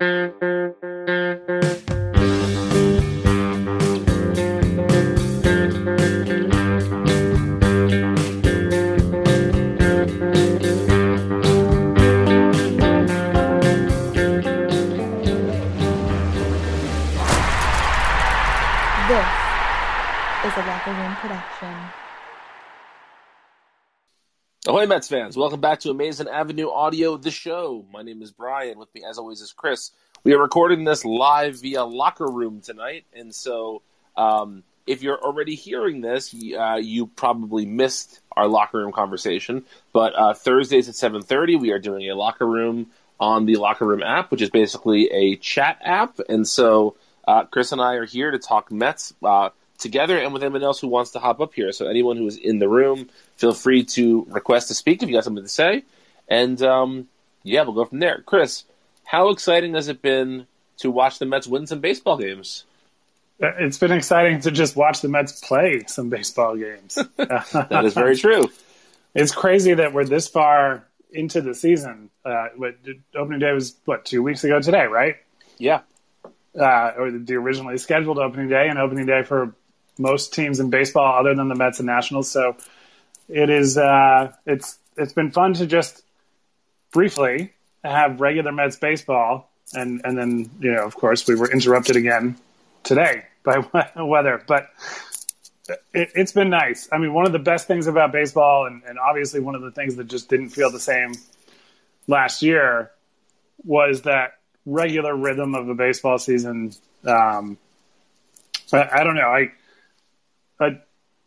This Fans! Welcome back to Amazing Avenue Audio, the show. My name is Brian. With me, as always, is Chris. We are recording this live via Locker Room tonight, and so um, if you're already hearing this, uh, you probably missed our Locker Room conversation. But uh, Thursdays at 7:30, we are doing a Locker Room on the Locker Room app, which is basically a chat app, and so uh, Chris and I are here to talk Mets uh, together and with anyone else who wants to hop up here. So anyone who is in the room, feel free to request to speak if you got something to say. And um, yeah, we'll go from there. Chris, how exciting has it been to watch the Mets win some baseball games? It's been exciting to just watch the Mets play some baseball games. That is very true. it's crazy that we're this far into the season. Uh, what, opening day was what two weeks ago today, right? Yeah. Uh, or the originally scheduled opening day and opening day for most teams in baseball, other than the Mets and Nationals. So it is. Uh, it's it's been fun to just briefly have regular Mets baseball, and and then you know, of course, we were interrupted again today by weather, but it, it's been nice. I mean, one of the best things about baseball, and, and obviously one of the things that just didn't feel the same last year, was that regular rhythm of the baseball season. Um, I, I don't know. I, I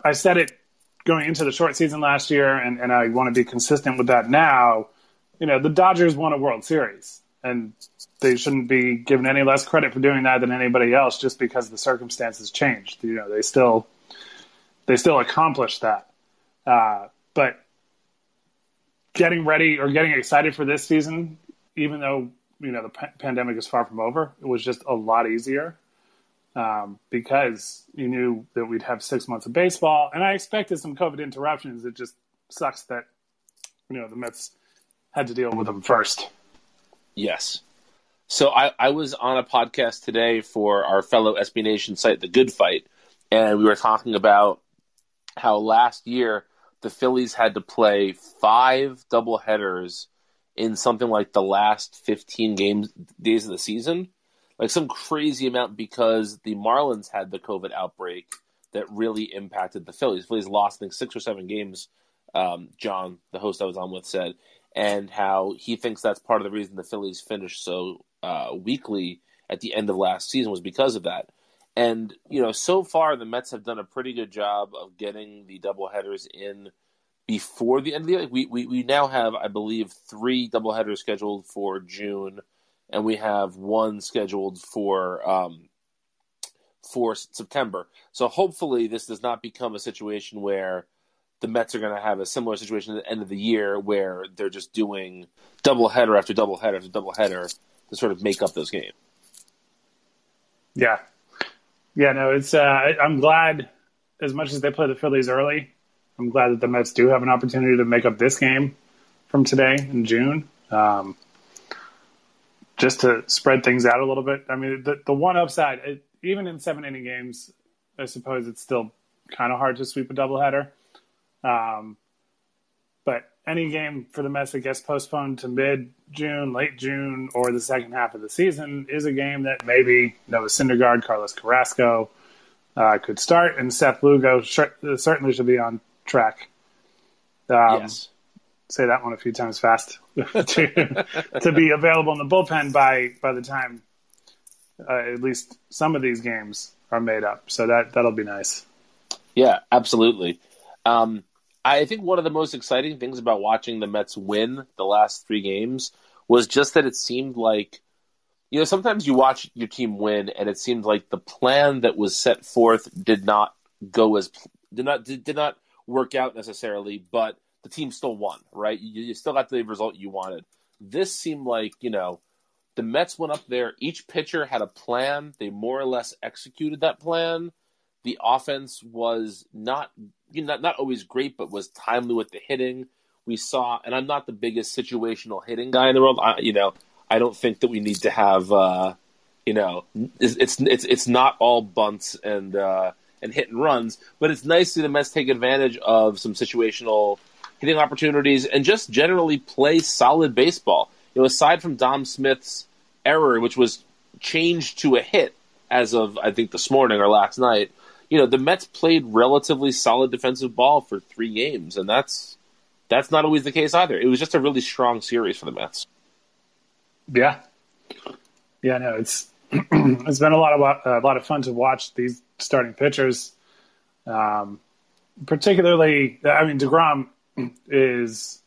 I said it going into the short season last year, and, and I want to be consistent with that now. You know, the Dodgers won a World Series, and they shouldn't be given any less credit for doing that than anybody else just because the circumstances changed. You know, they still they still accomplished that. Uh, but getting ready or getting excited for this season, even though you know the pa- pandemic is far from over, it was just a lot easier um, because you knew that we'd have six months of baseball, and I expected some COVID interruptions. It just sucks that you know the Mets had to deal with them first. Yes. So I, I was on a podcast today for our fellow SB Nation site, The Good Fight, and we were talking about how last year the Phillies had to play five doubleheaders in something like the last 15 games days of the season, like some crazy amount because the Marlins had the COVID outbreak that really impacted the Phillies. Phillies lost I think six or seven games. Um, John, the host I was on with, said, and how he thinks that's part of the reason the Phillies finished so uh, weakly at the end of last season was because of that. And you know, so far the Mets have done a pretty good job of getting the doubleheaders in before the end of the year. We, we we now have, I believe, three doubleheaders scheduled for June, and we have one scheduled for um, for September. So hopefully, this does not become a situation where the Mets are going to have a similar situation at the end of the year where they're just doing doubleheader after doubleheader after doubleheader to sort of make up those games. Yeah, yeah. No, it's. Uh, I'm glad as much as they play the Phillies early. I'm glad that the Mets do have an opportunity to make up this game from today in June. Um, just to spread things out a little bit. I mean, the the one upside, it, even in seven inning games, I suppose it's still kind of hard to sweep a doubleheader. Um, but any game for the Mets that gets postponed to mid June, late June, or the second half of the season is a game that maybe Noah Syndergaard, Carlos Carrasco uh, could start, and Seth Lugo sh- certainly should be on track. Um, yes. Say that one a few times fast to, to be available in the bullpen by by the time uh, at least some of these games are made up. So that that'll be nice. Yeah, absolutely. Um, I think one of the most exciting things about watching the Mets win the last three games was just that it seemed like, you know, sometimes you watch your team win and it seemed like the plan that was set forth did not go as did not did, did not work out necessarily, but the team still won, right? You, you still got the result you wanted. This seemed like, you know, the Mets went up there. Each pitcher had a plan. They more or less executed that plan. The offense was not, you know, not, not always great, but was timely with the hitting. We saw, and I'm not the biggest situational hitting guy in the world. I, you know, I don't think that we need to have, uh, you know, it's, it's it's not all bunts and uh, and hit and runs, but it's nice to see the Mets take advantage of some situational hitting opportunities and just generally play solid baseball. You know, aside from Dom Smith's error, which was changed to a hit as of I think this morning or last night, you know, the Mets played relatively solid defensive ball for three games, and that's that's not always the case either. It was just a really strong series for the Mets. Yeah, yeah, no, it's it's been a lot of a lot of fun to watch these starting pitchers. Um, particularly, I mean, Degrom is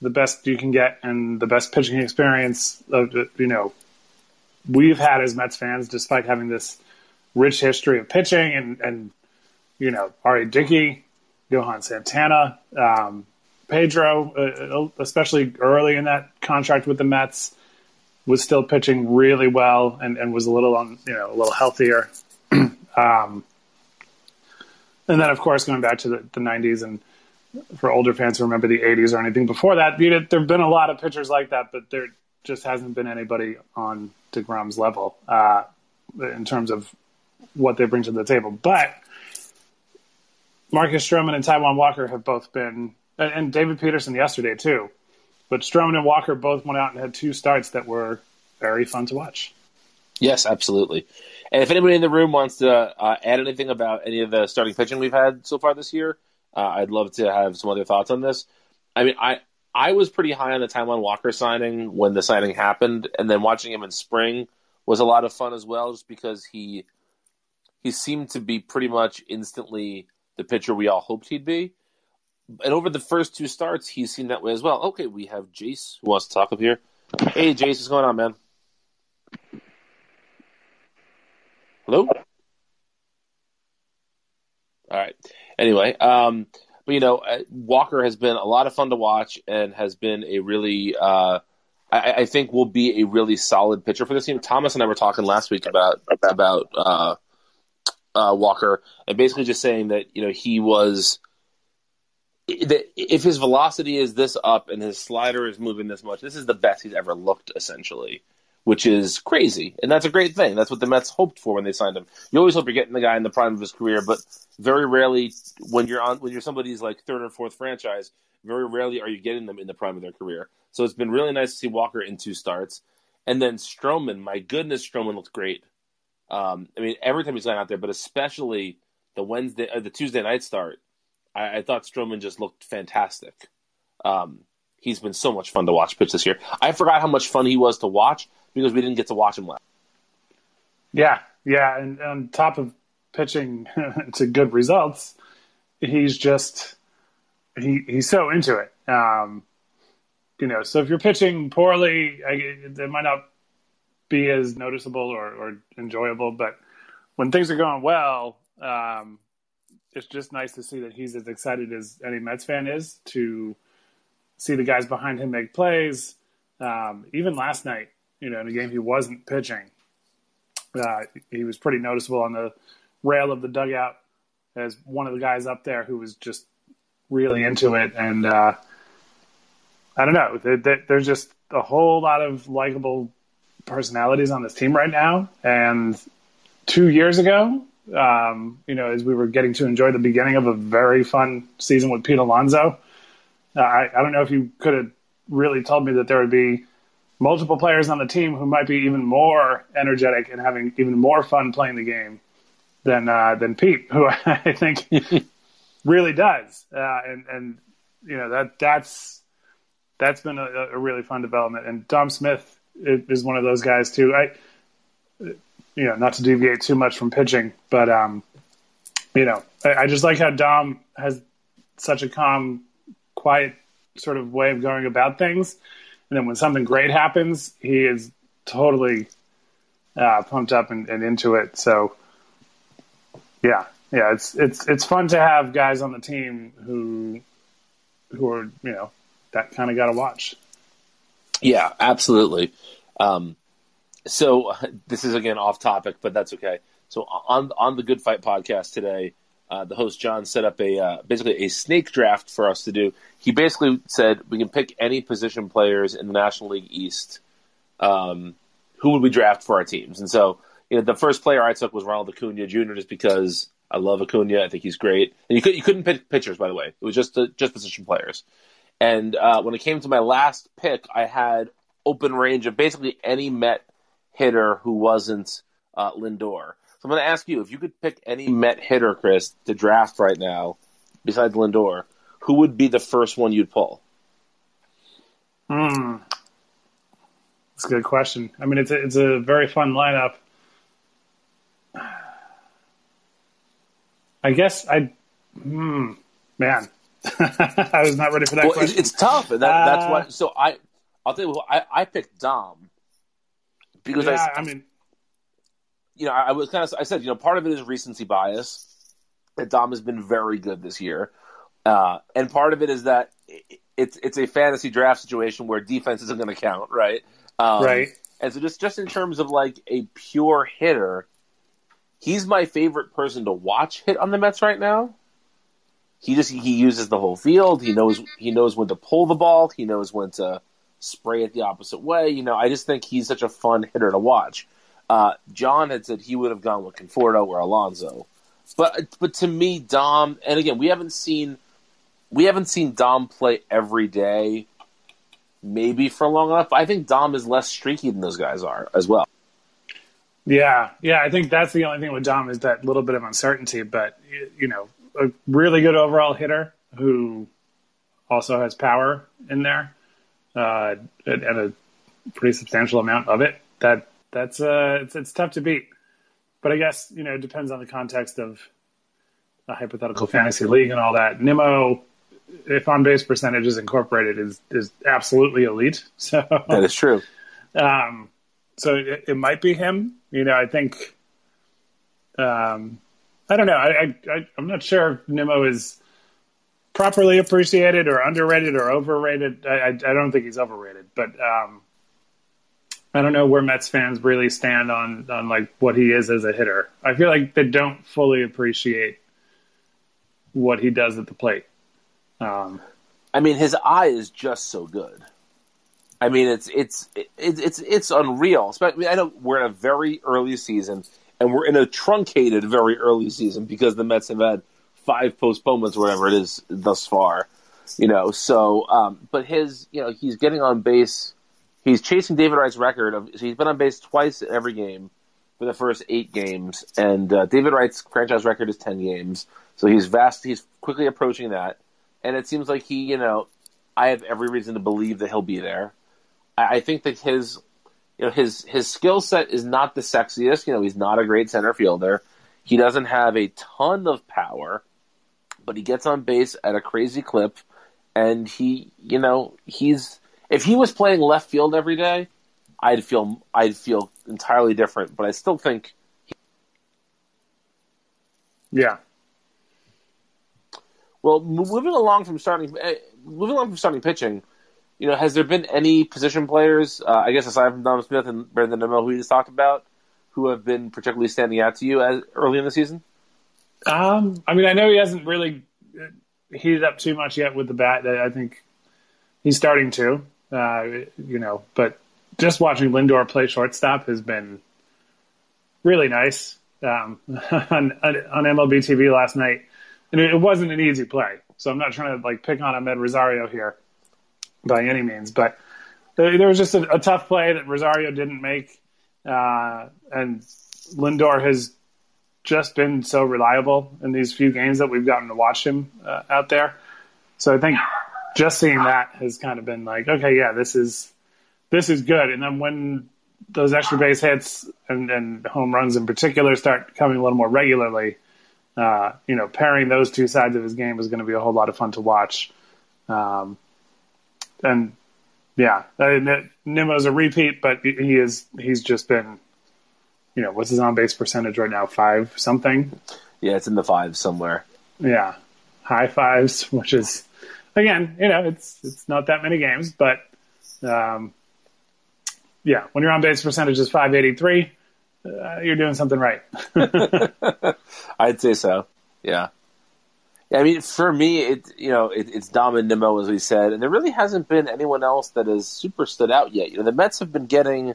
the best you can get and the best pitching experience of you know we've had as Mets fans, despite having this rich history of pitching and and you know R.A. Dickey, Johan Santana, um, Pedro, uh, especially early in that contract with the Mets, was still pitching really well and, and was a little on you know a little healthier. um, and then of course going back to the, the 90s and for older fans who remember the 80s or anything before that, there have been a lot of pitchers like that, but there just hasn't been anybody on DeGrom's level uh, in terms of what they bring to the table. But Marcus Stroman and Taijuan Walker have both been, and David Peterson yesterday too. But Stroman and Walker both went out and had two starts that were very fun to watch. Yes, absolutely. And if anybody in the room wants to uh, add anything about any of the starting pitching we've had so far this year, uh, I'd love to have some other thoughts on this. I mean, I I was pretty high on the Taijuan Walker signing when the signing happened, and then watching him in spring was a lot of fun as well, just because he he seemed to be pretty much instantly the pitcher we all hoped he'd be. And over the first two starts, he's seen that way as well. Okay, we have Jace who wants to talk up here. Hey, Jace, what's going on, man? Hello. All right. Anyway, um, but you know, uh, Walker has been a lot of fun to watch and has been a really, uh, I, I, think, will be a really solid pitcher for this team. Thomas and I were talking last week about about uh, uh, Walker and basically just saying that you know he was that if his velocity is this up and his slider is moving this much, this is the best he's ever looked, essentially which is crazy. And that's a great thing. That's what the Mets hoped for when they signed him. You always hope you're getting the guy in the prime of his career, but very rarely when you're on when you're somebody's like third or fourth franchise, very rarely are you getting them in the prime of their career. So it's been really nice to see Walker in two starts. And then Stroman, my goodness, Stroman looked great. Um, I mean, every time he's gone out there, but especially the Wednesday, uh, the Tuesday night start, I, I thought Stroman just looked fantastic. Um, he's been so much fun to watch pitch this year. I forgot how much fun he was to watch because we didn't get to watch him last. Yeah, yeah, and on top of pitching to good results, he's just he he's so into it. Um, you know, so if you're pitching poorly, I, it might not be as noticeable or, or, enjoyable, but when things are going well, um, it's just nice to see that he's as excited as any Mets fan is to see the guys behind him make plays. Um, even last night, you know, in a game he wasn't pitching. Uh, he was pretty noticeable on the rail of the dugout as one of the guys up there who was just really into it. And uh, I don't know, there's just a whole lot of likable personalities on this team right now. And two years ago, um, you know, as we were getting to enjoy the beginning of a very fun season with Pete Alonso, uh, I, I don't know if you could have really told me that there would be multiple players on the team who might be even more energetic and having even more fun playing the game than uh, than Pete, who I think really does. Uh, and and you know that that's that's been a, a, really fun development. And Dom Smith is one of those guys too. I you know not to deviate too much from pitching, but um, you know I, I just like how Dom has such a calm, quiet sort of way of going about things and then when something great happens, he is totally uh, pumped up and, and, into it. So, yeah, yeah, it's it's it's fun to have guys on the team who who are you know that kind of got to watch. Yeah, absolutely. Um, so this is again off topic, but that's okay. So on on the Good Fight podcast today, uh, the host John set up a uh, basically a snake draft for us to do. He basically said we can pick any position players in the National League East um, who would we draft for our teams? And so, you know, the first player I took was Ronald Acuna Jr. just because I love Acuna. I think he's great. And you could you couldn't pick pitchers, by the way. It was just uh, just position players. And uh, when it came to my last pick, I had open range of basically any Met hitter who wasn't uh, Lindor. So I'm going to ask you if you could pick any Met hitter, Chris, to draft right now, besides Lindor, who would be the first one you'd pull? Hmm. That's a good question. I mean, it's a, it's a very fun lineup. I guess I, hmm, man, I was not ready for that well, question. It's tough, and that, uh, that's why. So I, I'll tell you, what, I I picked Dom because yeah, I, I mean, you know, I was kind of, I said, you know, part of it is recency bias. That Dom has been very good this year, uh, and part of it is that it's it's a fantasy draft situation where defense isn't going to count, right? Um, right. And so, just just in terms of like a pure hitter, he's my favorite person to watch hit on the Mets right now. He just he uses the whole field. He knows he knows when to pull the ball. He knows when to spray it the opposite way. You know, I just think he's such a fun hitter to watch. Uh, John had said he would have gone with Conforto or Alonso, but but to me, Dom, and again, we haven't seen we haven't seen Dom play every day, maybe for long enough. I think Dom is less streaky than those guys are as well. Yeah, yeah, I think that's the only thing with Dom is that little bit of uncertainty. But you know, a really good overall hitter who also has power in there, uh, and a pretty substantial amount of it. That that's uh, it's it's tough to beat. But I guess you know it depends on the context of a hypothetical fantasy league and all that. Nimmo, if on base percentage is incorporated, is is absolutely elite. So That is true. um, so it, it might be him. You know, I think. Um, I don't know. I, I I'm not sure if Nimmo is properly appreciated or underrated or overrated. I I, I don't think he's overrated, but um, I don't know where Mets fans really stand on on like what he is as a hitter. I feel like they don't fully appreciate what he does at the plate. Um, I mean, his eye is just so good. I mean, it's it's it's it's it's unreal. Mean, I know we're in a very early season, and we're in a truncated very early season because the Mets have had five postponements whatever it is thus far. You know, so um, but his you know he's getting on base. He's chasing David Wright's record of so he's been on base twice every game for the first eight games, and uh, David Wright's franchise record is ten games. So he's vast. He's quickly approaching that, and it seems like he, you know, I have every reason to believe that he'll be there. I, I think that his, you know, his his skill set is not the sexiest. You know, he's not a great center fielder. He doesn't have a ton of power, but he gets on base at a crazy clip, and he, you know, he's if he was playing left field every day, I'd feel I'd feel entirely different. But I still think he... yeah. Well, moving along from starting, uh, moving along from starting pitching, you know, has there been any position players, uh, I guess aside from Dom Smith and Brandon Nimmo, who we just talked about, who have been particularly standing out to you as early in the season? Um, I mean, I know he hasn't really heated up too much yet with the bat. I think he's starting to, uh, you know, but just watching Lindor play shortstop has been really nice. Um, on, on MLB TV last night, and it wasn't an easy play. So I'm not trying to like pick on Amed Rosario here by any means, but there was just a, a tough play that Rosario didn't make, uh, and Lindor has just been so reliable in these few games that we've gotten to watch him uh, out there. So I think just seeing that has kind of been like, okay, yeah, this is this is good. And then when those extra base hits and, and home runs in particular start coming a little more regularly, uh, you know, pairing those two sides of his game is going to be a whole lot of fun to watch. Um, and yeah, Nimmo's a repeat, but he is he's just been, you know, what's his on base percentage right now? Five something. Yeah, it's in the fives somewhere. Yeah, high fives, which is again, you know, it's it's not that many games, but um, yeah, when your on base percentage is five eighty three. Uh, you're doing something right. I'd say so. Yeah. I mean, for me, it you know it, it's Dom and Nimmo as we said, and there really hasn't been anyone else that has super stood out yet. You know, the Mets have been getting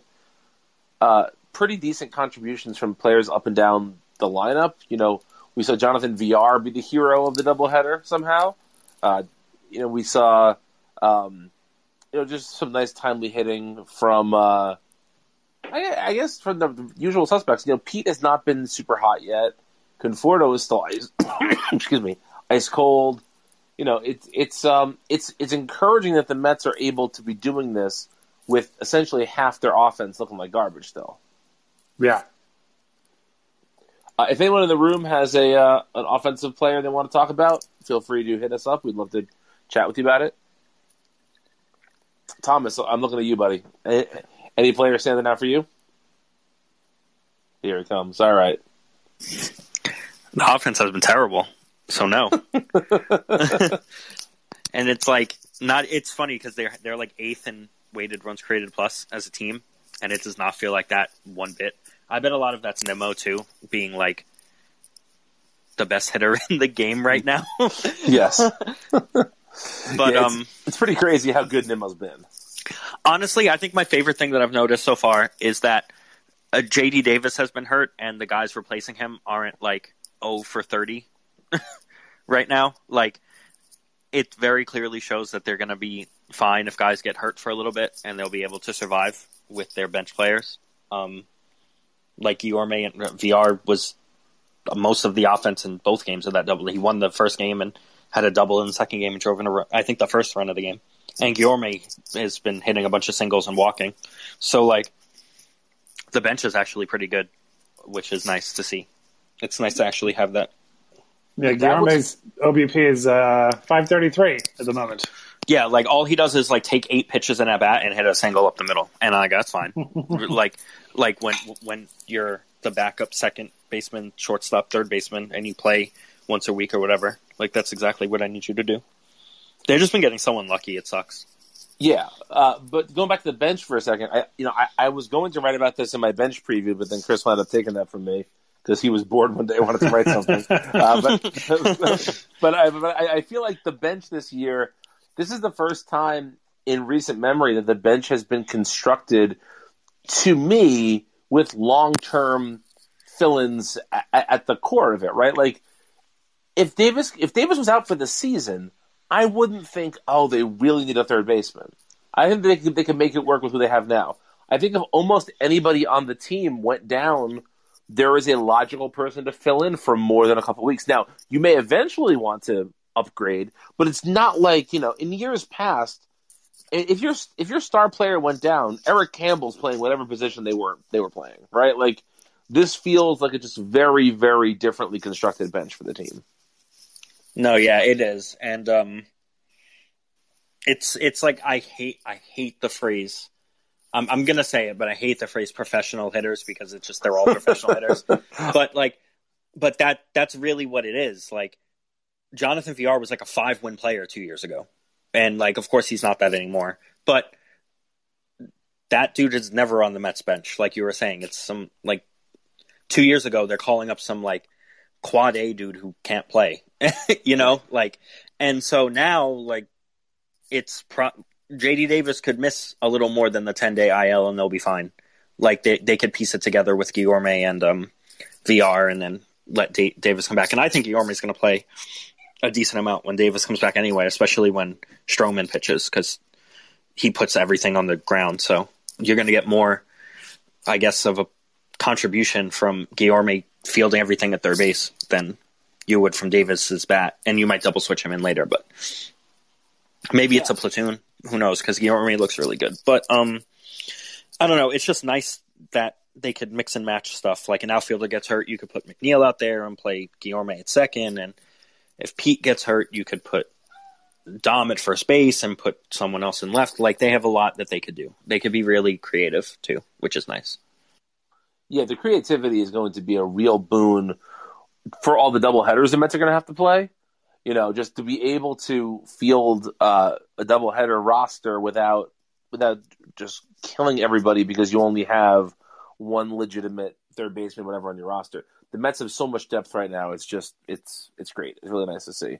uh, pretty decent contributions from players up and down the lineup. You know, we saw Jonathan Villar be the hero of the doubleheader somehow. Uh, you know, we saw um, you know just some nice timely hitting from. Uh, I, I guess from the usual suspects, you know, Pete has not been super hot yet. Conforto is still ice. excuse me, ice cold. You know, it's it's um it's it's encouraging that the Mets are able to be doing this with essentially half their offense looking like garbage still. Yeah. Uh, if anyone in the room has a uh, an offensive player they want to talk about, feel free to hit us up. We'd love to chat with you about it. Thomas, I'm looking at you, buddy. Any, player standing out for you? Here it comes. All right. The offense has been terrible, so no. and it's like not. It's funny because they're they're like eighth in weighted runs created plus as a team, and it does not feel like that one bit. I bet a lot of that's Nimmo too, being like the best hitter in the game right now. yes, but Yeah, it's, um, it's pretty crazy how good Nimmo's been. honestly, I think my favorite thing that I've noticed so far is that uh, JD Davis has been hurt, and the guys replacing him aren't like 0 for 30 right now. Like, it very clearly shows that they're going to be fine if guys get hurt for a little bit, and they'll be able to survive with their bench players. Um, like Guillorme and Villar was most of the offense in both games of that double. He won the first game and had a double in the second game and drove in a run, I think the first run of the game. And Guillorme has been hitting a bunch of singles and walking. So like the bench is actually pretty good, which is nice to see. It's nice to actually have that. Yeah, was- Guillorme's OBP is uh, 533 at the moment. Yeah, like all he does is like take eight pitches in at bat and hit a single up the middle, and I like that's fine. like like when when you're the backup second baseman, shortstop, third baseman, and you play once a week or whatever. Like that's exactly what I need you to do. They've just been getting so unlucky. It sucks. Yeah, uh, but going back to the bench for a second, I you know I, I was going to write about this in my bench preview, but then Chris wound up taking that from me because he was bored one day and wanted to write something. uh, but but, I, but I, I feel like the bench this year, this is the first time in recent memory that the bench has been constructed to me with long term fill-ins at, at the core of it, right? Like if Davis if Davis was out for the season, I wouldn't think, oh, they really need a third baseman. I think they could, they could make it work with who they have now. I think if almost anybody on the team went down, there is a logical person to fill in for more than a couple weeks. Now, you may eventually want to upgrade, but it's not like you know in years past. If your if your star player went down, Eric Campbell's playing whatever position they were they were playing, right? Like this feels like a just very very differently constructed bench for the team. No, yeah, it is, and um, it's it's like I hate I hate the phrase. I'm I'm gonna say it, but I hate the phrase professional hitters because it's just they're all professional hitters. But like, but that that's really what it is. Like, Jonathan Villar was like a five win player two years ago, and like, of course, he's not that anymore. But that dude is never on the Mets bench, like you were saying. It's some like two years ago they're calling up some like quad A dude who can't play, you know, like, and so now like it's pro- JD Davis could miss a little more than the 10 day IL and they'll be fine. Like they, they could piece it together with Guillorme and um, Villar and then let da- Davis come back. And I think Guillorme is going to play a decent amount when Davis comes back anyway, especially when Stroman pitches because he puts everything on the ground. So you're going to get more, I guess, of a contribution from Guillorme fielding everything at third base than you would from Davis's bat. And you might double switch him in later, but maybe it's a platoon. Who knows? Because Guillorme looks really good. But um, I don't know. It's just nice that they could mix and match stuff. Like an outfielder gets hurt, you could put McNeil out there and play Guillorme at second. And if Pete gets hurt, you could put Dom at first base and put someone else in left. Like they have a lot that they could do. They could be really creative too, which is nice. Yeah, the creativity is going to be a real boon for all the double headers the Mets are going to have to play. You know, just to be able to field uh, a double header roster without without just killing everybody because you only have one legitimate third baseman, whatever on your roster. The Mets have so much depth right now. It's just it's it's great. It's really nice to see.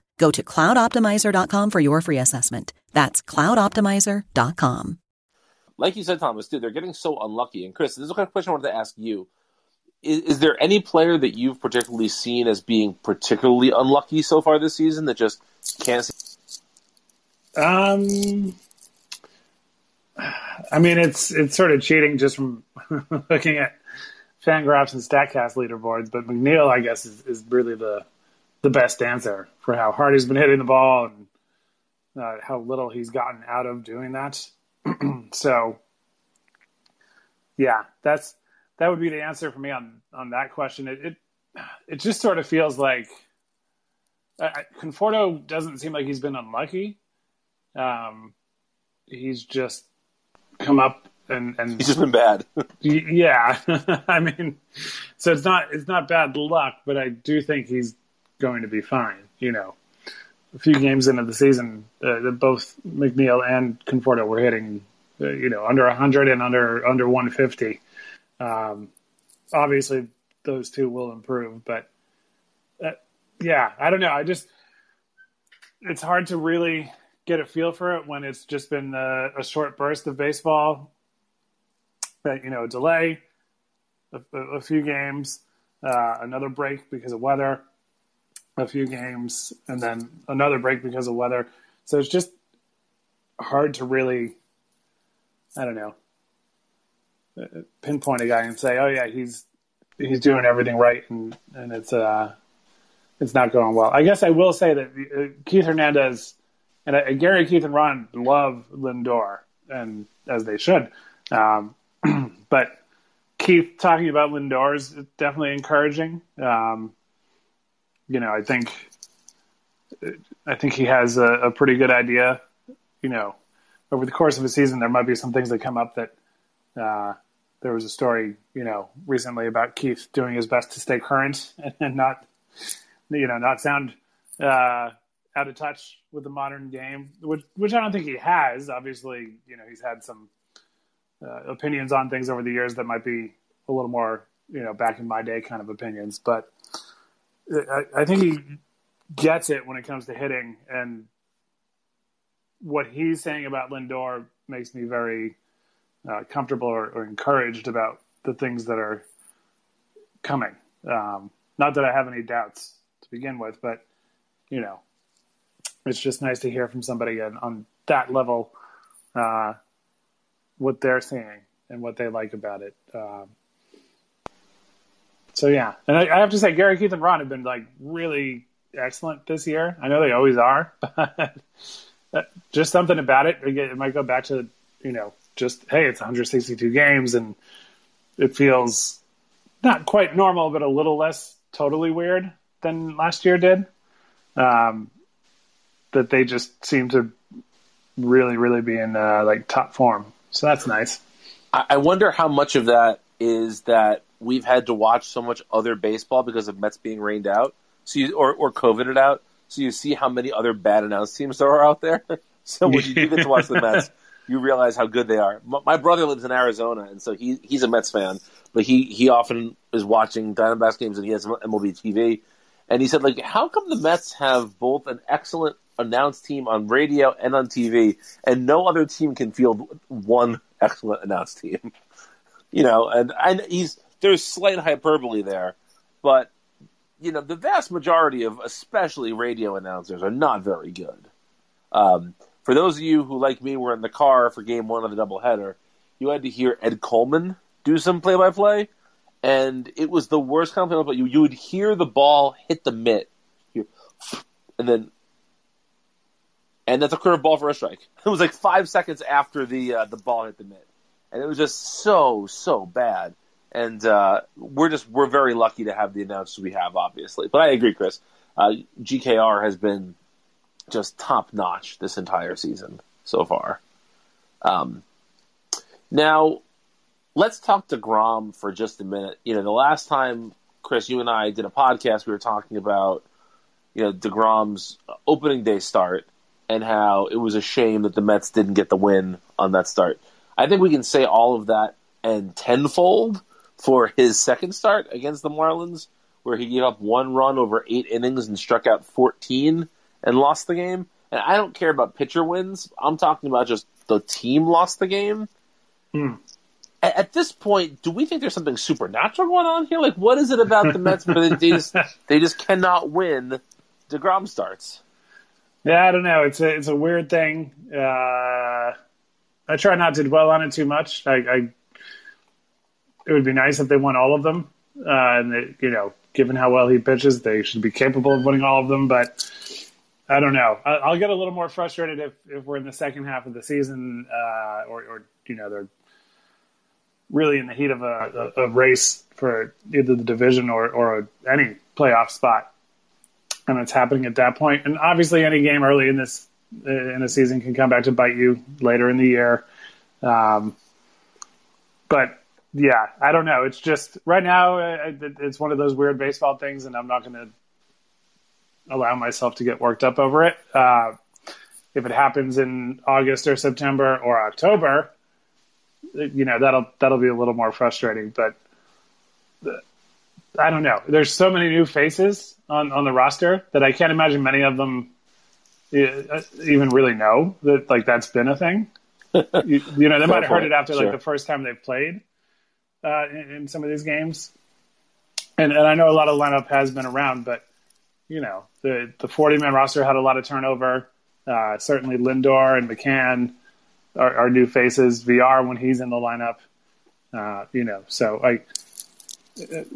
Go to cloudoptimizer.com for your free assessment. That's cloudoptimizer.com. Like you said, Thomas, dude, they're getting so unlucky. And Chris, this is a question I wanted to ask you. Is, is there any player that you've particularly seen as being particularly unlucky so far this season that just can't see? Um, I mean, it's it's sort of cheating just from looking at Fangraphs and Statcast leaderboards, but McNeil, I guess, is, is really the the best answer for how hard he's been hitting the ball and uh, how little he's gotten out of doing that. so, yeah, that's that would be the answer for me on on that question. It it, it just sort of feels like uh, Conforto doesn't seem like he's been unlucky. Um, he's just come up and and He's just been bad. yeah, I mean, so it's not it's not bad luck, but I do think he's going to be fine. You know, a few games into the season, uh, both McNeil and Conforto were hitting, uh, you know, under 100 and under under 150. Um, obviously, those two will improve, but uh, yeah, I don't know. I just it's hard to really get a feel for it when it's just been a, a short burst of baseball. But you know, delay, a, a few games, uh, another break because of weather a few games and then another break because of weather. So it's just hard to really, I don't know, pinpoint a guy and say, oh yeah, he's he's doing everything right and and it's uh it's not going well. I guess I will say that uh, Keith Hernandez and uh, Gary, Keith, and Ron love Lindor, and as they should. Um, but Keith talking about Lindor is definitely encouraging. Um, you know, I think I think he has a, a, pretty good idea. You know, over the course of a season, there might be some things that come up that uh, there was a story, you know, recently about Keith doing his best to stay current and not, you know, not sound uh, out of touch with the modern game, which which I don't think he has. Obviously, you know, he's had some uh, opinions on things over the years that might be a little more, you know, back in my day kind of opinions, but I, I think he gets it when it comes to hitting, and what he's saying about Lindor makes me very uh, comfortable or, or, encouraged about the things that are coming. Um, not that I have any doubts to begin with, but you know, it's just nice to hear from somebody on, on that level uh, what they're seeing and what they like about it. Um, so yeah, and I, I, have to say, Gary, Keith, and Ron have been like really excellent this year. I know they always are, but just something about it. It might go back to you know just hey, it's 162 games, and it feels not quite normal, but a little less totally weird than last year did. Um, that they just seem to really, really be in uh, like top form. So that's nice. I wonder how much of that is that we've had to watch so much other baseball because of Mets being rained out. so you, or or it out, so you see how many other bad announced teams there are out there. so when you do get to watch the Mets, you realize how good they are. My, my brother lives in Arizona, and so he he's a Mets fan, but he he often is watching Diamondbacks games, and he has MLB TV. And he said, like, how come the Mets have both an excellent announced team on radio and on TV, and no other team can field one excellent announced team? You know, and and he's there's slight hyperbole there, but you know, the vast majority of especially radio announcers are not very good. Um, for those of you who, like me, were in the car for Game One of the doubleheader, you had to hear Ed Coleman do some play-by-play, and it was the worst kind of play-by-play. You you would hear the ball hit the mitt, and then and that's a curveball for a strike. It was like five seconds after the uh, the ball hit the mitt, and it was just so so bad. And uh, we're just we're very lucky to have the announcers we have, obviously. But I agree, Chris. Uh, GKR has been just top notch this entire season so far. Um, now, let's talk to deGrom for just a minute. You know, the last time Chris, you and I did a podcast, we were talking about you know deGrom's opening day start and how it was a shame that the Mets didn't get the win on that start. I think we can say all of that and tenfold for his second start against the Marlins, where he gave up one run over eight innings and struck out 14 and lost the game. And I don't care about pitcher wins. I'm talking about just the team lost the game. Hmm. At, at this point, do we think there's something supernatural going on here? Like, what is it about the Mets? But they just they just cannot win. Degrom starts. Yeah, I don't know. It's a it's a weird thing. Uh, I try not to dwell on it too much. I, I it would be nice if they won all of them, uh, and they, you know, given how well he pitches, they should be capable of winning all of them. But I don't know. I, I'll get a little more frustrated if, if we're in the second half of the season, uh, or, or you know they're really in the heat of a, a, a race for either the division or or any playoff spot and it's happening at that point. And obviously, any game early in this in a season can come back to bite you later in the year. Um, but yeah, I don't know. It's just right now it's one of those weird baseball things, and I'm not going to allow myself to get worked up over it. Uh, if it happens in August or September or October, you know that'll that'll be a little more frustrating. But I don't know. There's so many new faces on, on the roster that I can't imagine many of them uh, even really know that like that's been a thing. you, you, know, they might have heard it after sure. like the first time they've played uh, in, in, some of these games. And and I know a lot of lineup has been around, but you know the the 40 man roster had a lot of turnover. Uh, certainly Lindor and McCann are, are, new faces. Villar when he's in the lineup. Uh, you know, so I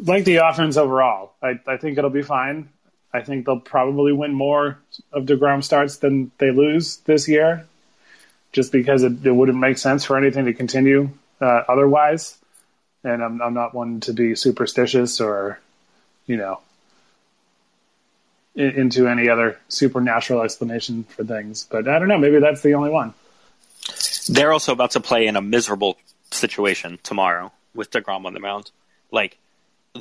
like the offense overall. I, I think it'll be fine. I think they'll probably win more of DeGrom starts than they lose this year, just because it, it wouldn't make sense for anything to continue uh, otherwise. And I'm, I'm not one to be superstitious or, you know, in, into any other supernatural explanation for things. But I don't know. Maybe that's the only one. They're also about to play in a miserable situation tomorrow with DeGrom on the mound. Like,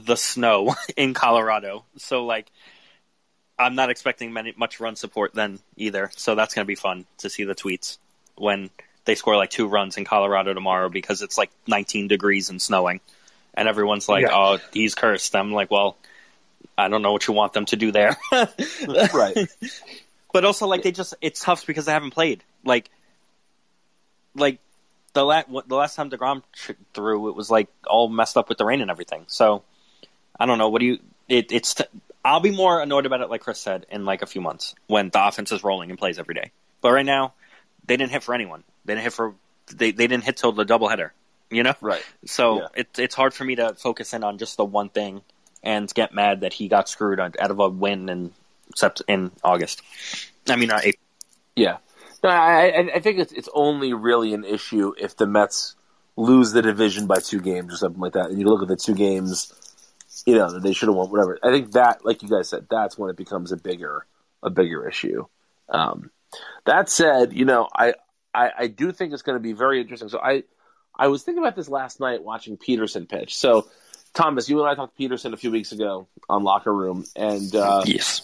the snow in Colorado. So like I'm not expecting many much run support then either. So that's going to be fun to see the tweets when they score like two runs in Colorado tomorrow because it's like 19 degrees and snowing. And everyone's like, yeah. "Oh, he's cursed." I'm like, "Well, I don't know what you want them to do there." right. But also like they just it's tough because they haven't played. Like like the last the last time Degrom threw, it was like all messed up with the rain and everything. So I don't know. What do you? It, it's. T- I'll be more annoyed about it, like Chris said, in like a few months when the offense is rolling and plays every day. But right now, they didn't hit for anyone. They didn't hit for. They they didn't hit till the doubleheader. You know. Right. So yeah. it, it's hard for me to focus in on just the one thing and get mad that he got screwed out of a win in sept in August. I mean, April. Yeah. No, I, I think it's it's only really an issue if the Mets lose the division by two games or something like that. And you look at the two games you know, they should have won, whatever. I think that, like you guys said, that's when it becomes a bigger, a bigger issue. Um, that said, you know, I, I, I do think it's going to be very interesting. So I, I was thinking about this last night watching Peterson pitch. So Thomas, you and I talked to Peterson a few weeks ago on Locker Room, and uh, yes,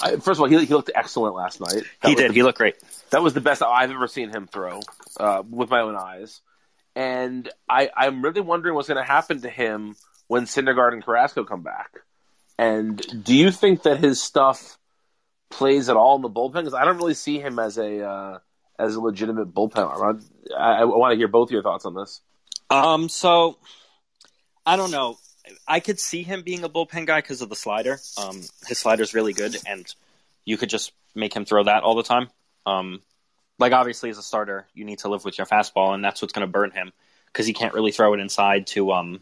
I, first of all, he, he looked excellent last night. That he did. the- he looked great. that was the best I've ever seen him throw uh, with my own eyes. And I, I'm really wondering what's going to happen to him when Syndergaard and Carrasco come back. And do you think that his stuff plays at all in the bullpen? Because I don't really see him as a uh, as a legitimate bullpen arm. I, I want to hear both your thoughts on this. Um, so I don't know. I could see him being a bullpen guy because of the slider. Um, his slider's really good, and you could just make him throw that all the time. Um, like obviously as a starter, you need to live with your fastball, and that's what's going to burn him because he can't really throw it inside to um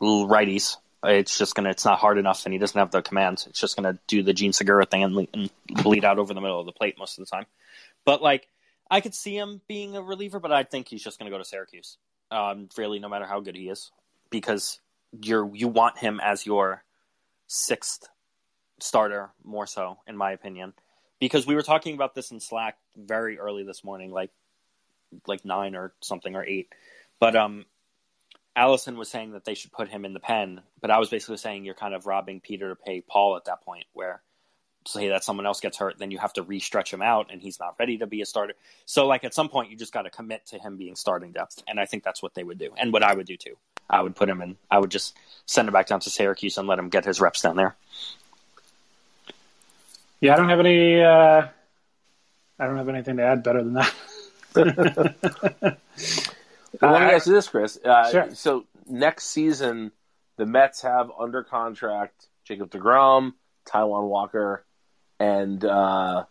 righties. It's just gonna. It's not hard enough, and he doesn't have the command. It's just gonna do the Gene Segura thing and, le- and bleed out over the middle of the plate most of the time. But like, I could see him being a reliever, but I think he's just gonna go to Syracuse. Um, really, no matter how good he is, because you're you want him as your sixth starter more so, in my opinion. Because we were talking about this in Slack very early this morning, like like nine or something or eight. But um, Allison was saying that they should put him in the pen, but I was basically saying you're kind of robbing Peter to pay Paul at that point, where say that someone else gets hurt, then you have to re-stretch him out, and he's not ready to be a starter. So, like at some point, you just got to commit to him being starting depth, and I think that's what they would do, and what I would do too. I would put him in. I would just send him back down to Syracuse and let him get his reps down there. Yeah, I don't have any. Uh, I don't have anything to add better than that. Want to ask you this, Chris. Uh, Sure. So next season, the Mets have under contract Jacob Degrom, Taijuan Walker, and uh,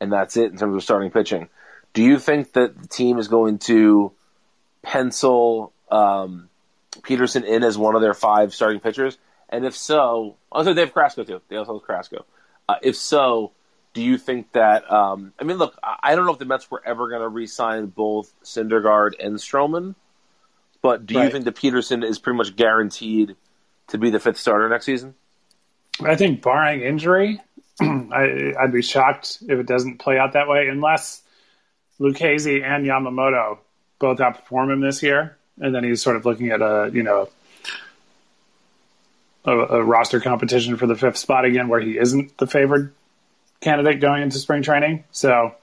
and that's it in terms of starting pitching. Do you think that the team is going to pencil um, Peterson in as one of their five starting pitchers? And if so, also they have Carrasco too. They also have Carrasco. Uh, if so, do you think that? Um, I mean, look, I don't know if the Mets were ever going to re-sign both Syndergaard and Stroman, but do you think that Peterson is pretty much guaranteed to be the fifth starter next season? I think, barring injury, I, I'd be shocked if it doesn't play out that way, unless Lucchesi and Yamamoto both outperform him this year, and then he's sort of looking at a you know a, a roster competition for the fifth spot again, where he isn't the favored candidate going into spring training. So,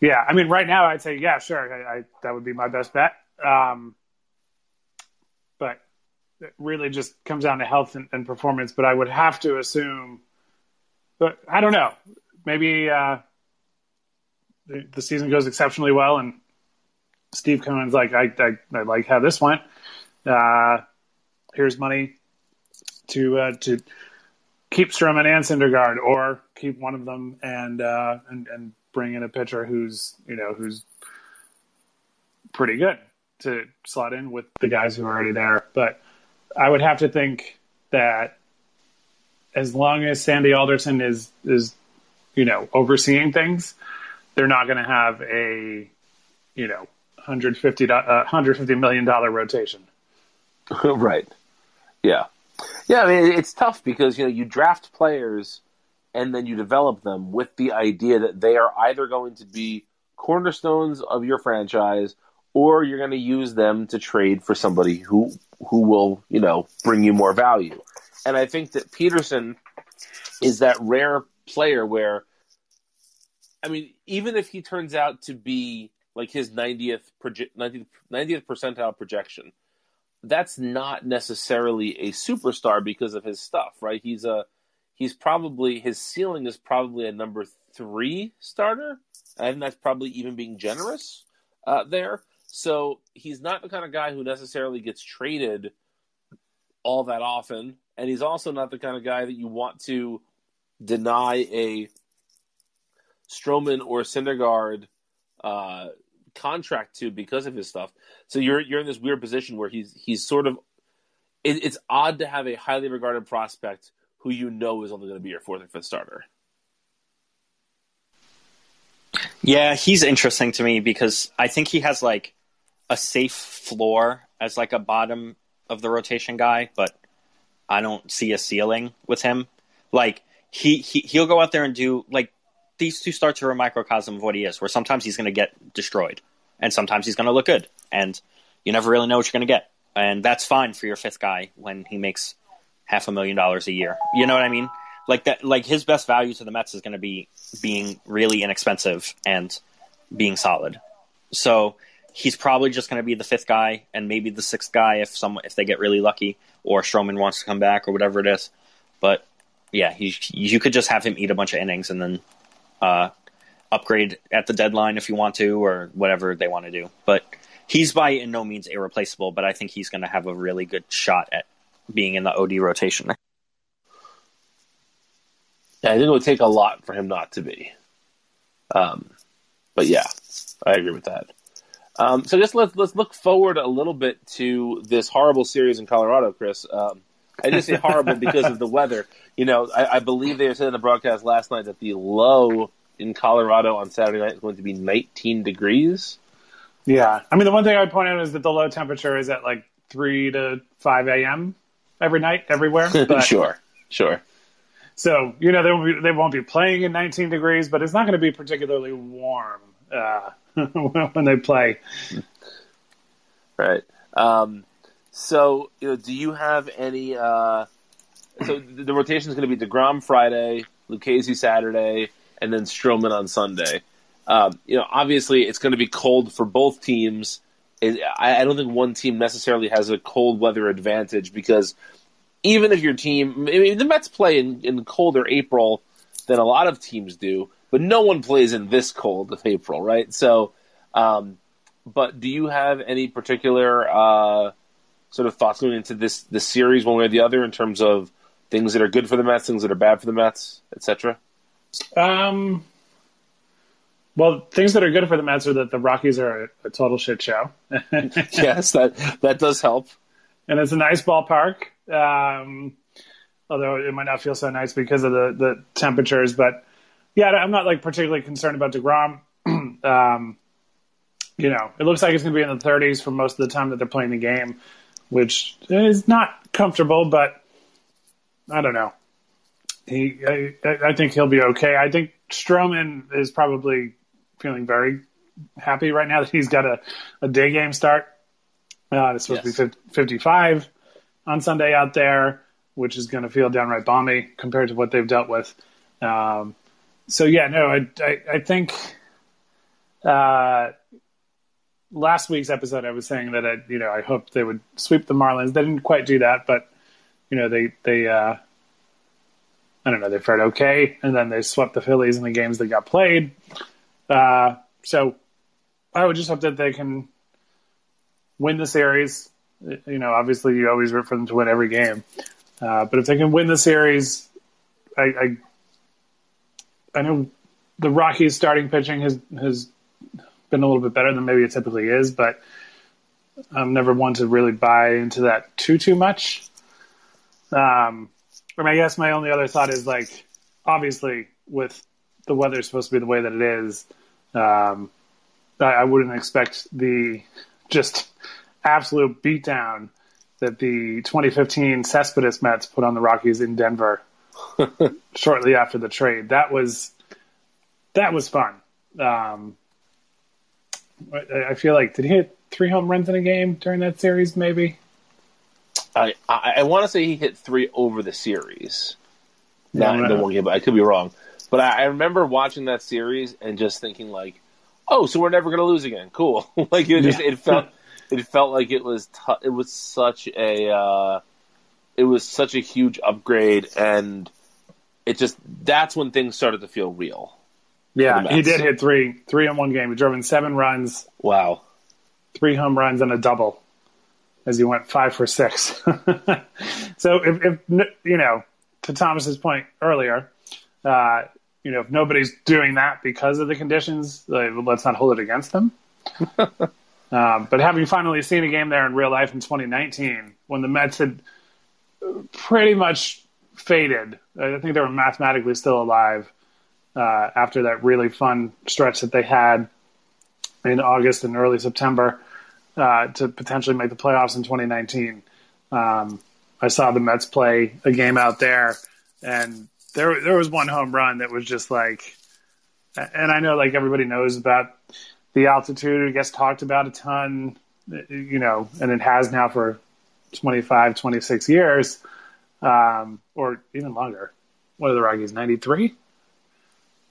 yeah, I mean, right now I'd say yeah, sure, I, I, that would be my best bet. Um, but it really just comes down to health and, and performance. But I would have to assume, but I don't know. Maybe uh, the, the season goes exceptionally well, and Steve Cohen's like, I, I, I like how this went. Uh, here's money to uh, to keep Stroman and Syndergaard, or keep one of them and uh, and and bring in a pitcher who's you know who's pretty good to slot in with the guys who are already there. But I would have to think that as long as Sandy Alderson is is you know overseeing things, they're not going to have a you know 150 uh, 150 million dollar rotation. right. Yeah. Yeah, I mean it's tough because you know you draft players and then you develop them with the idea that they are either going to be cornerstones of your franchise or you're going to use them to trade for somebody who who will, you know, bring you more value. And I think that Peterson is that rare player where I mean, even if he turns out to be like his 90th proje- 90th, 90th percentile projection, that's not necessarily a superstar because of his stuff, right? He's a he's probably his ceiling is probably a number three starter. and that's probably even being generous uh, there. So he's not the kind of guy who necessarily gets traded all that often, and he's also not the kind of guy that you want to deny a Stroman or Syndergaard uh, contract to because of his stuff. So you're you're in this weird position where he's he's sort of it, it's odd to have a highly regarded prospect who you know is only going to be your fourth or fifth starter. Yeah, he's interesting to me because I think he has like a safe floor as like a bottom of the rotation guy, but I don't see a ceiling with him. Like he, he he'll go out there and do like these two starts are a microcosm of what he is, where sometimes he's going to get destroyed and sometimes he's going to look good, and you never really know what you're going to get. and that's fine for your fifth guy when he makes half a million dollars a year. You know what I mean? Like that. Like his best value to the Mets is going to be being really inexpensive and being solid. So he's probably just going to be the fifth guy and maybe the sixth guy if some if they get really lucky or Stroman wants to come back or whatever it is. But yeah, you could just have him eat a bunch of innings and then uh, upgrade at the deadline if you want to or whatever they want to do. But he's by no means irreplaceable, but I think he's going to have a really good shot at being in the OD rotation. Yeah, I think it would take a lot for him not to be. Um, but yeah, I agree with that. Um, so just let's let's look forward a little bit to this horrible series in Colorado, Chris. Um, I just say horrible because of the weather. You know, I, I believe they said in the broadcast last night that the low in Colorado on Saturday night is going to be 19 degrees. Yeah, I mean the one thing I'd point out is that the low temperature is at like three to five a.m. every night, everywhere. But, sure, sure. So you know they won't, be, they won't be playing in 19 degrees, but it's not going to be particularly warm uh, when they play. Right. Um, so you know, do you have any? Uh, so the, the rotation is going to be Degrom Friday, Lucchesi Saturday, and then Stroman on Sunday. Um, you know, obviously it's going to be cold for both teams. It, I, I don't think one team necessarily has a cold weather advantage because even if your team, I mean, the Mets play in, in colder April than a lot of teams do, but no one plays in this cold of April, right? So, um, but do you have any particular uh, sort of thoughts going into this this series, one way or the other, in terms of things that are good for the Mets, things that are bad for the Mets, etc.? Um, well, things that are good for the Mets are that the Rockies are a, a total shit show. yes, that that does help. And it's a nice ballpark. Um, although it might not feel so nice because of the, the temperatures, but yeah, I'm not like particularly concerned about Degrom. um, you know, it looks like it's going to be in the 30s for most of the time that they're playing the game, which is not comfortable, but I don't know. He, I, I think he'll be okay. I think Stroman is probably feeling very happy right now that he's got a, a day game start. Uh, it's supposed Yes. to be 50, 55 on Sunday out there, which is going to feel downright balmy compared to what they've dealt with. Um, so yeah, no, I, I, I think uh, last week's episode I was saying that I, you know I hoped they would sweep the Marlins. They didn't quite do that, but you know they they uh, I don't know they fared okay, and then they swept the Phillies in the games that got played. Uh, so I would just hope that they can win the series. You know, obviously you always root for them to win every game, uh, but if they can win the series, I, I I know the Rockies starting pitching has has been a little bit better than maybe it typically is, but I'm never one to really buy into that too too much. Um, I mean, I guess my only other thought is like, obviously, with the weather supposed to be the way that it is, um, I, I wouldn't expect the just absolute beatdown that the 2015 Cespedes Mets put on the Rockies in Denver shortly after the trade. That was that was fun. Um, I, I feel like did he hit three home runs in a game during that series? Maybe. I I, I want to say he hit three over the series, not in the one game, but I could be wrong. But I, I remember watching that series and just thinking like, oh, so we're never going to lose again. Cool. like it just it felt it felt like it was t- it was such a uh, it was such a huge upgrade and it just that's when things started to feel real. Yeah, he did hit three three in one game. He drove in seven runs, Wow. three home runs, and a double as he went five for six. so if, if you know, to Thomas's point earlier, uh, you know, if nobody's doing that because of the conditions, like, let's not hold it against them. um, but having finally seen a game there in real life in 2019, when the Mets had pretty much faded, I think they were mathematically still alive uh, after that really fun stretch that they had in August and early September uh, to potentially make the playoffs in 2019. Um, I saw the Mets play a game out there, and there there was one home run that was just like, and I know like everybody knows about the altitude. It gets talked about a ton you know, and it has now for 25, 26 years, um, or even longer. What are the Rockies? 93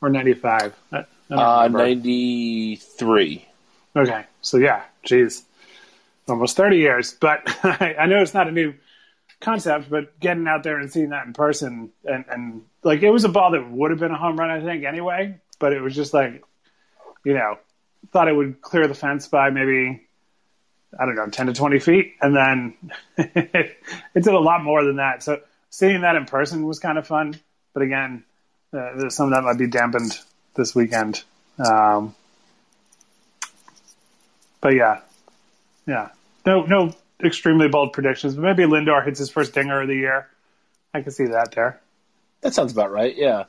or 95? I, I Uh, 93. Okay, so yeah, geez, almost thirty years. But I, know it's not a new concept, but getting out there and seeing that in person, and, and like it was a ball that would have been a home run, I think, anyway. But it was just like, you know, thought it would clear the fence by maybe I don't know, ten to twenty feet, and then it did a lot more than that. So seeing that in person was kind of fun. But again, uh, some of that might be dampened this weekend. Um, but yeah, yeah, no, no extremely bold predictions. But maybe Lindor hits his first dinger of the year. I can see that there. That sounds about right. Yeah.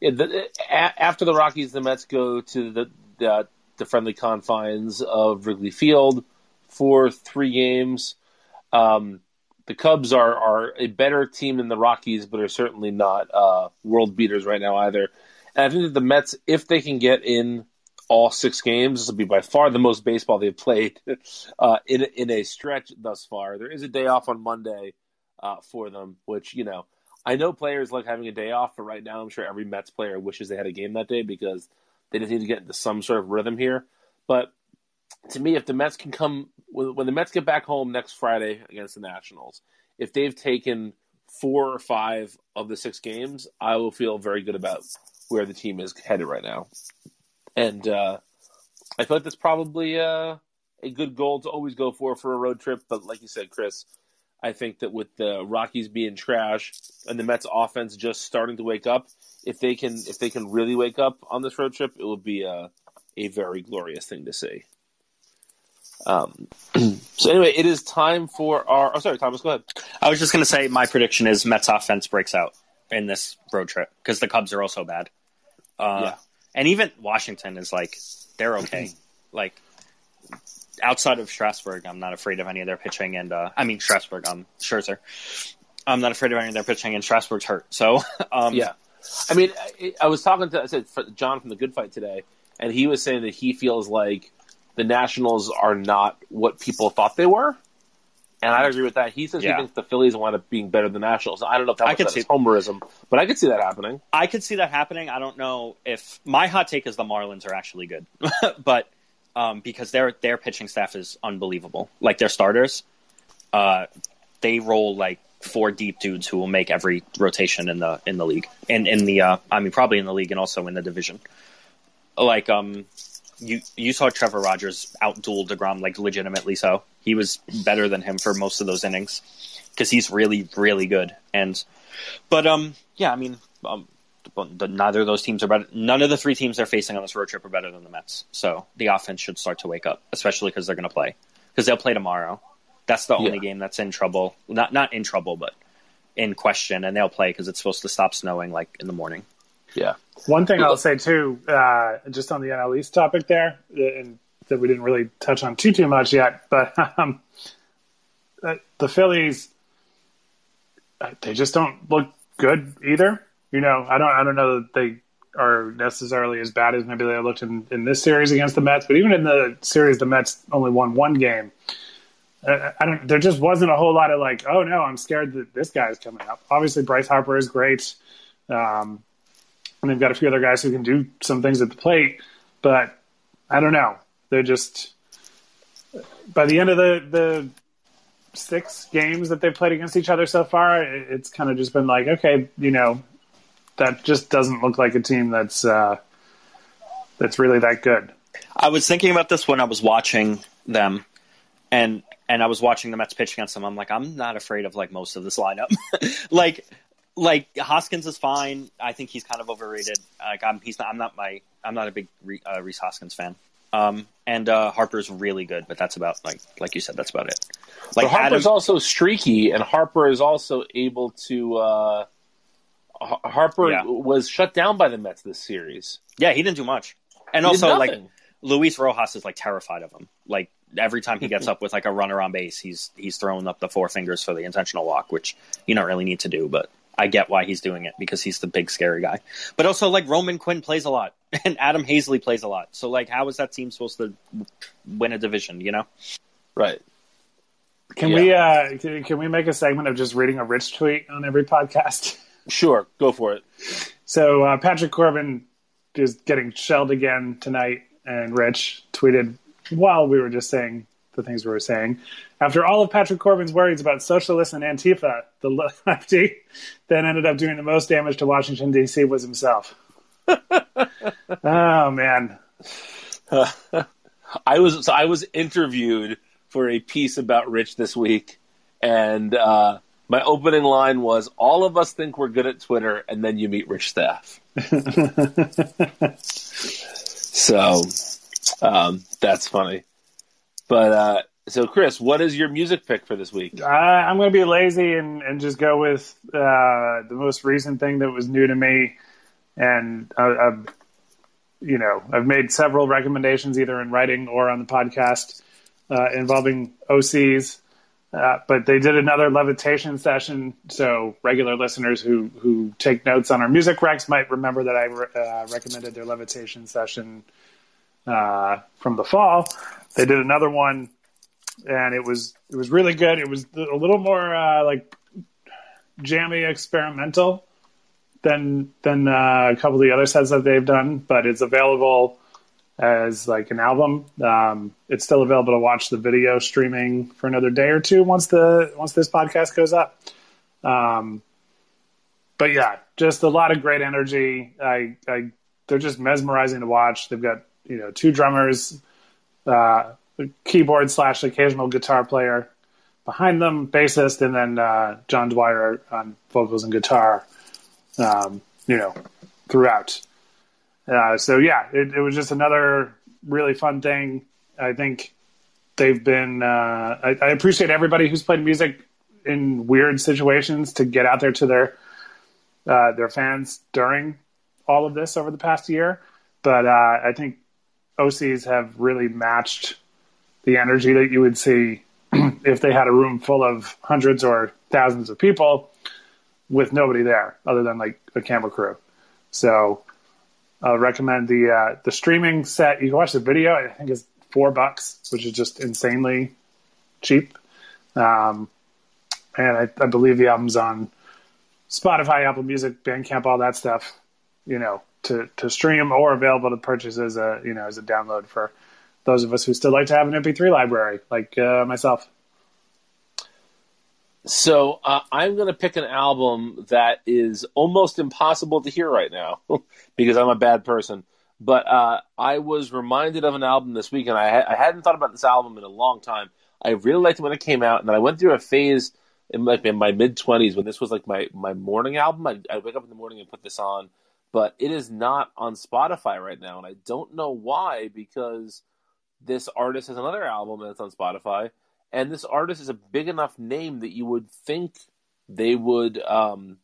Yeah. The, a, after the Rockies, the Mets go to the, the the friendly confines of Wrigley Field for three games. Um, the Cubs are are a better team than the Rockies, but are certainly not uh, world beaters right now either. And I think that the Mets, if they can get in all six games, this will be by far the most baseball they've played uh, in in a stretch thus far. There is a day off on Monday uh, for them, which you know I know players like having a day off, but right now I'm sure every Mets player wishes they had a game that day because they just need to get into some sort of rhythm here. But to me, if the Mets can come when the Mets get back home next Friday against the Nationals, if they've taken four or five of the six games, I will feel very good about where the team is headed right now. And uh, I feel like that's probably uh, a good goal to always go for for a road trip. But like you said, Chris, I think that with the Rockies being trash and the Mets offense just starting to wake up, if they can if they can really wake up on this road trip, it will be a a very glorious thing to see. Um, so anyway, it is time for our. Oh, sorry, Thomas. Go ahead. I was just going to say my prediction is Mets offense breaks out in this road trip because the Cubs are also bad. Uh, Yeah. And even Washington is like, they're okay. like, outside of Strasburg, I'm not afraid of any of their pitching. And, uh, I mean, Strasburg, um, Scherzer. I'm not afraid of any of their pitching, and Strasburg's hurt. So, um, Yeah, I mean, I, I was talking to I said John from the Good Fight today, and he was saying that he feels like the Nationals are not what people thought they were. And I agree with that. He says Yeah. he thinks the Phillies wind up being better than the Nationals. I don't know if that I could that see- is homerism, but I could see that happening. I could see that happening. I don't know if my hot take is the Marlins are actually good, but um, because their their pitching staff is unbelievable. Like their starters, uh, they roll like four deep dudes who will make every rotation in the in the league and in the uh, I mean probably in the league and also in the division. Like um, you you saw Trevor Rogers outduel Degrom like legitimately so. He was better than him for most of those innings because he's really really good and but um yeah I mean um neither of those teams are better. None of the three teams they're facing on this road trip are better than the Mets. So the offense should start to wake up, especially because they're going to play. Because they'll play tomorrow. That's the only Yeah. game that's in trouble. Not not in trouble, but in question, and they'll play because it's supposed to stop snowing like in the morning. Yeah, One thing I'll say too, uh, just on the NL East topic there, uh, and that we didn't really touch on too too much yet, but um, uh, the Phillies, uh, they just don't look good either. You know, I don't, I don't know that they are necessarily as bad as maybe they looked in, in this series against the Mets, but even in the series, the Mets only won one game. Uh, I don't. There just wasn't a whole lot of like, oh no, I'm scared that this guy's coming up. Obviously, Bryce Harper is great. Um, and they've got a few other guys who can do some things at the plate, but I don't know. They're just by the end of the the six games that they've played against each other so far, it's kind of just been like, okay, you know, that just doesn't look like a team that's uh, that's really that good. I was thinking about this when I was watching them, and and I was watching the Mets pitch against them. I'm like, I'm not afraid of like most of this lineup. like, like Hoskins is fine. I think he's kind of overrated. Like, I'm he's not. I'm not my. I'm not a big Re, uh, Rhys Hoskins fan. Um, and uh, Harper's really good, but that's about like like you said, that's about it. but Like Harper's Adam, also streaky, and Harper is also able to. Uh, Har- Harper Yeah. was shut down by the Mets this series. yeah, he didn't do much. And He also, like. Luis Rojas is like terrified of him. Like every time he gets up with like a runner on base, he's he's throwing up the four fingers for the intentional walk, which you don't really need to do, but I get why he's doing it because he's the big scary guy. But also like Roman Quinn plays a lot and Adam Haseley plays a lot. So like how is that team supposed to win a division, you know? Right. Can we uh, can, can we make a segment of just reading a Rich tweet on every podcast? Sure, go for it. So uh, Patrick Corbin is getting shelled again tonight, and Rich tweeted while we were just saying the things we were saying. After all of Patrick Corbin's worries about socialists and Antifa, the lefty then ended up doing the most damage to Washington D.C. was himself. oh man, I was so I was interviewed for a piece about Rich this week, and uh, my opening line was, "All of us think we're good at Twitter, and then you meet Rich Staff." so um, that's funny. But uh, so, Chris, what is your music pick for this week? Uh, I'm going to be lazy and, and just go with uh, the most recent thing that was new to me, and I, I've you know I've made several recommendations either in writing or on the podcast uh, involving Osees. Uh, but they did another levitation session, so regular listeners who who take notes on our music recs might remember that I re- uh, recommended their levitation session uh, from the fall. They did another one, and it was it was really good. It was a little more uh, like jammy experimental than than uh, a couple of the other sets that they've done, but it's available as like an album. Um, it's still available to watch the video streaming for another day or two once the once this podcast goes up. Um, but yeah, just a lot of great energy. I, I they're just mesmerizing to watch. They've got you know two drummers, uh, keyboard slash occasional guitar player behind them, bassist, and then uh, John Dwyer on vocals and guitar. Um, you know, throughout. Uh, so yeah, it, it, was just another really fun thing. I think they've been. Uh, I, I, appreciate everybody who's played music in weird situations to get out there to their uh, their fans during all of this over the past year. But uh, I think Osees have really matched the energy that you would see if they had a room full of hundreds or thousands of people with nobody there other than like a camera crew. So I recommend the uh, the streaming set. You can watch the video. I think it's four bucks, which is just insanely cheap. Um, and I, I, believe the album's on Spotify, Apple Music, Bandcamp, all that stuff. You know, to to stream or available to purchase as a you know as a download for those of us who still like to have an MP3 library, like uh, myself. So uh, I'm going to pick an album that is almost impossible to hear right now because I'm a bad person. But uh, I was reminded of an album this week, and I, ha- I hadn't thought about this album in a long time. I really liked it when it came out, and then I went through a phase in like in my mid twenties when this was like my my morning album. I I wake up in the morning and put this on, but it is not on Spotify right now, and I don't know why because this artist has another album that's on Spotify and this artist is a big enough name that you would think they would um,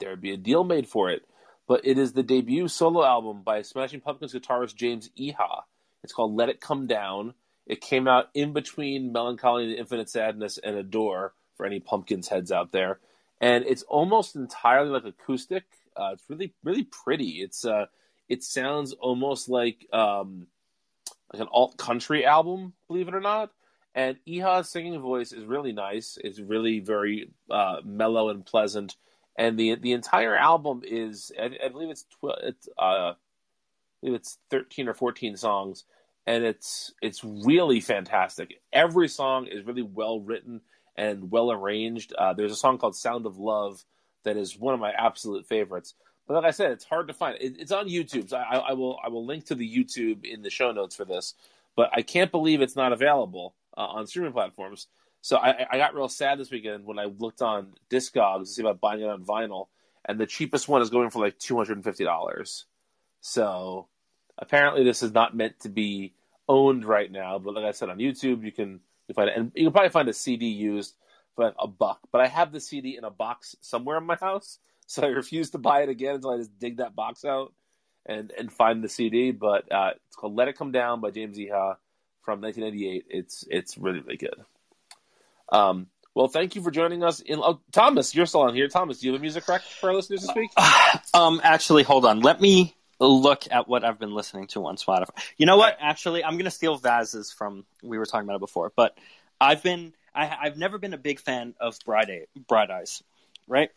there'd be a deal made for it. But it is the debut solo album by Smashing Pumpkins guitarist James Iha. It's called Let It Come Down. It came out in between Mellon Collie and Infinite Sadness and Adore for any Pumpkins heads out there. And it's almost entirely like acoustic. Uh, it's really, really pretty. It's uh, it sounds almost like um, like an alt country album, believe it or not. And Iha's singing voice is really nice. It's really very uh, mellow and pleasant. And the the entire album is, I, I believe it's tw- it's uh, I believe it's thirteen or fourteen songs, and it's it's really fantastic. Every song is really well written and well arranged. Uh, there's a song called "Sound of Love" that is one of my absolute favorites. But like I said, it's hard to find. It, it's on YouTube, so I, I will I will link to the YouTube in the show notes for this. But I can't believe it's not available uh, on streaming platforms. So I, I got real sad this weekend when I looked on Discogs to see about buying it on vinyl, and the cheapest one is going for like two hundred and fifty dollars. So apparently, this is not meant to be owned right now. But like I said on YouTube, you can you find it, and you can probably find a CD used for a buck. But I have the CD in a box somewhere in my house, so I refuse to buy it again until I just dig that box out and and find the CD. But uh, it's called "Let It Come Down" by James Iha from 1998. It's it's really really good. Um, well, thank you for joining us. In oh, Thomas, you're still on here. Thomas, do you have a music rec for our listeners this week? um, actually, hold on. Let me look at what I've been listening to on Spotify. You know what? Actually, I'm going to steal Vaz's from. We were talking about it before, but I've been I, I've never been a big fan of Bright, Bright Eyes, right?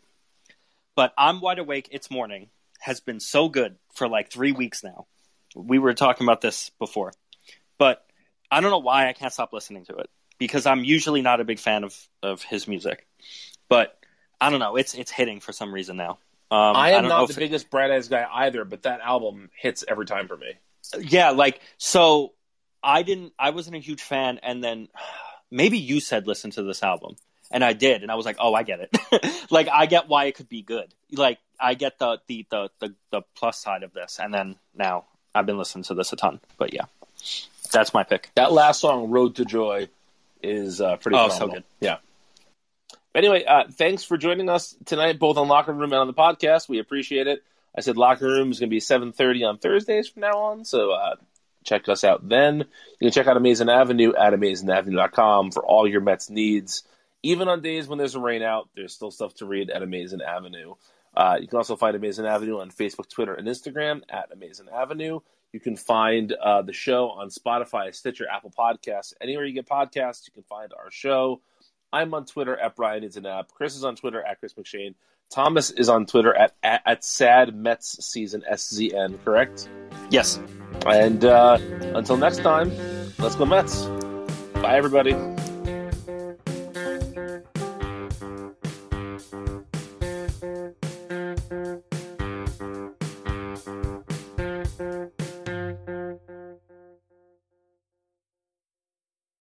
But I'm wide awake. It's morning has been so good for like three weeks now. We were talking about this before, but I don't know why I can't stop listening to it because I'm usually not a big fan of of his music, but I don't know. It's it's hitting for some reason now. Um, I am don't the it- biggest Bright Eyes guy either, but that album hits every time for me. yeah, like so I didn't I wasn't a huge fan and then maybe you said listen to this album and I did and I was like, "Oh, I get it." like I get why it could be good. Like I get the the the the, the plus side of this and then now I've been listening to this a ton. But yeah. That's my pick. That last song, "Road to Joy," is uh, pretty. Oh, so good. Yeah. But anyway, uh, thanks for joining us tonight, both on Locker Room and on the podcast. We appreciate it. I said Locker Room is going to be seven thirty on Thursdays from now on, so uh, check us out then. You can check out Amazing Avenue at AmazingAvenue.com for all your Mets needs. Even on days when there's a rain out, there's still stuff to read at Amazing Avenue. Uh, you can also find Amazing Avenue on Facebook, Twitter, and Instagram at Amazing Avenue. You can find uh, the show on Spotify, Stitcher, Apple Podcasts. Anywhere you get podcasts, you can find our show. I'm on Twitter at Brian Is an App. Chris is on Twitter at Chris McShane. Thomas is on Twitter at, at, at Sad Mets Season SZN, correct? Yes. And uh, until next time, let's go Mets. Bye, everybody.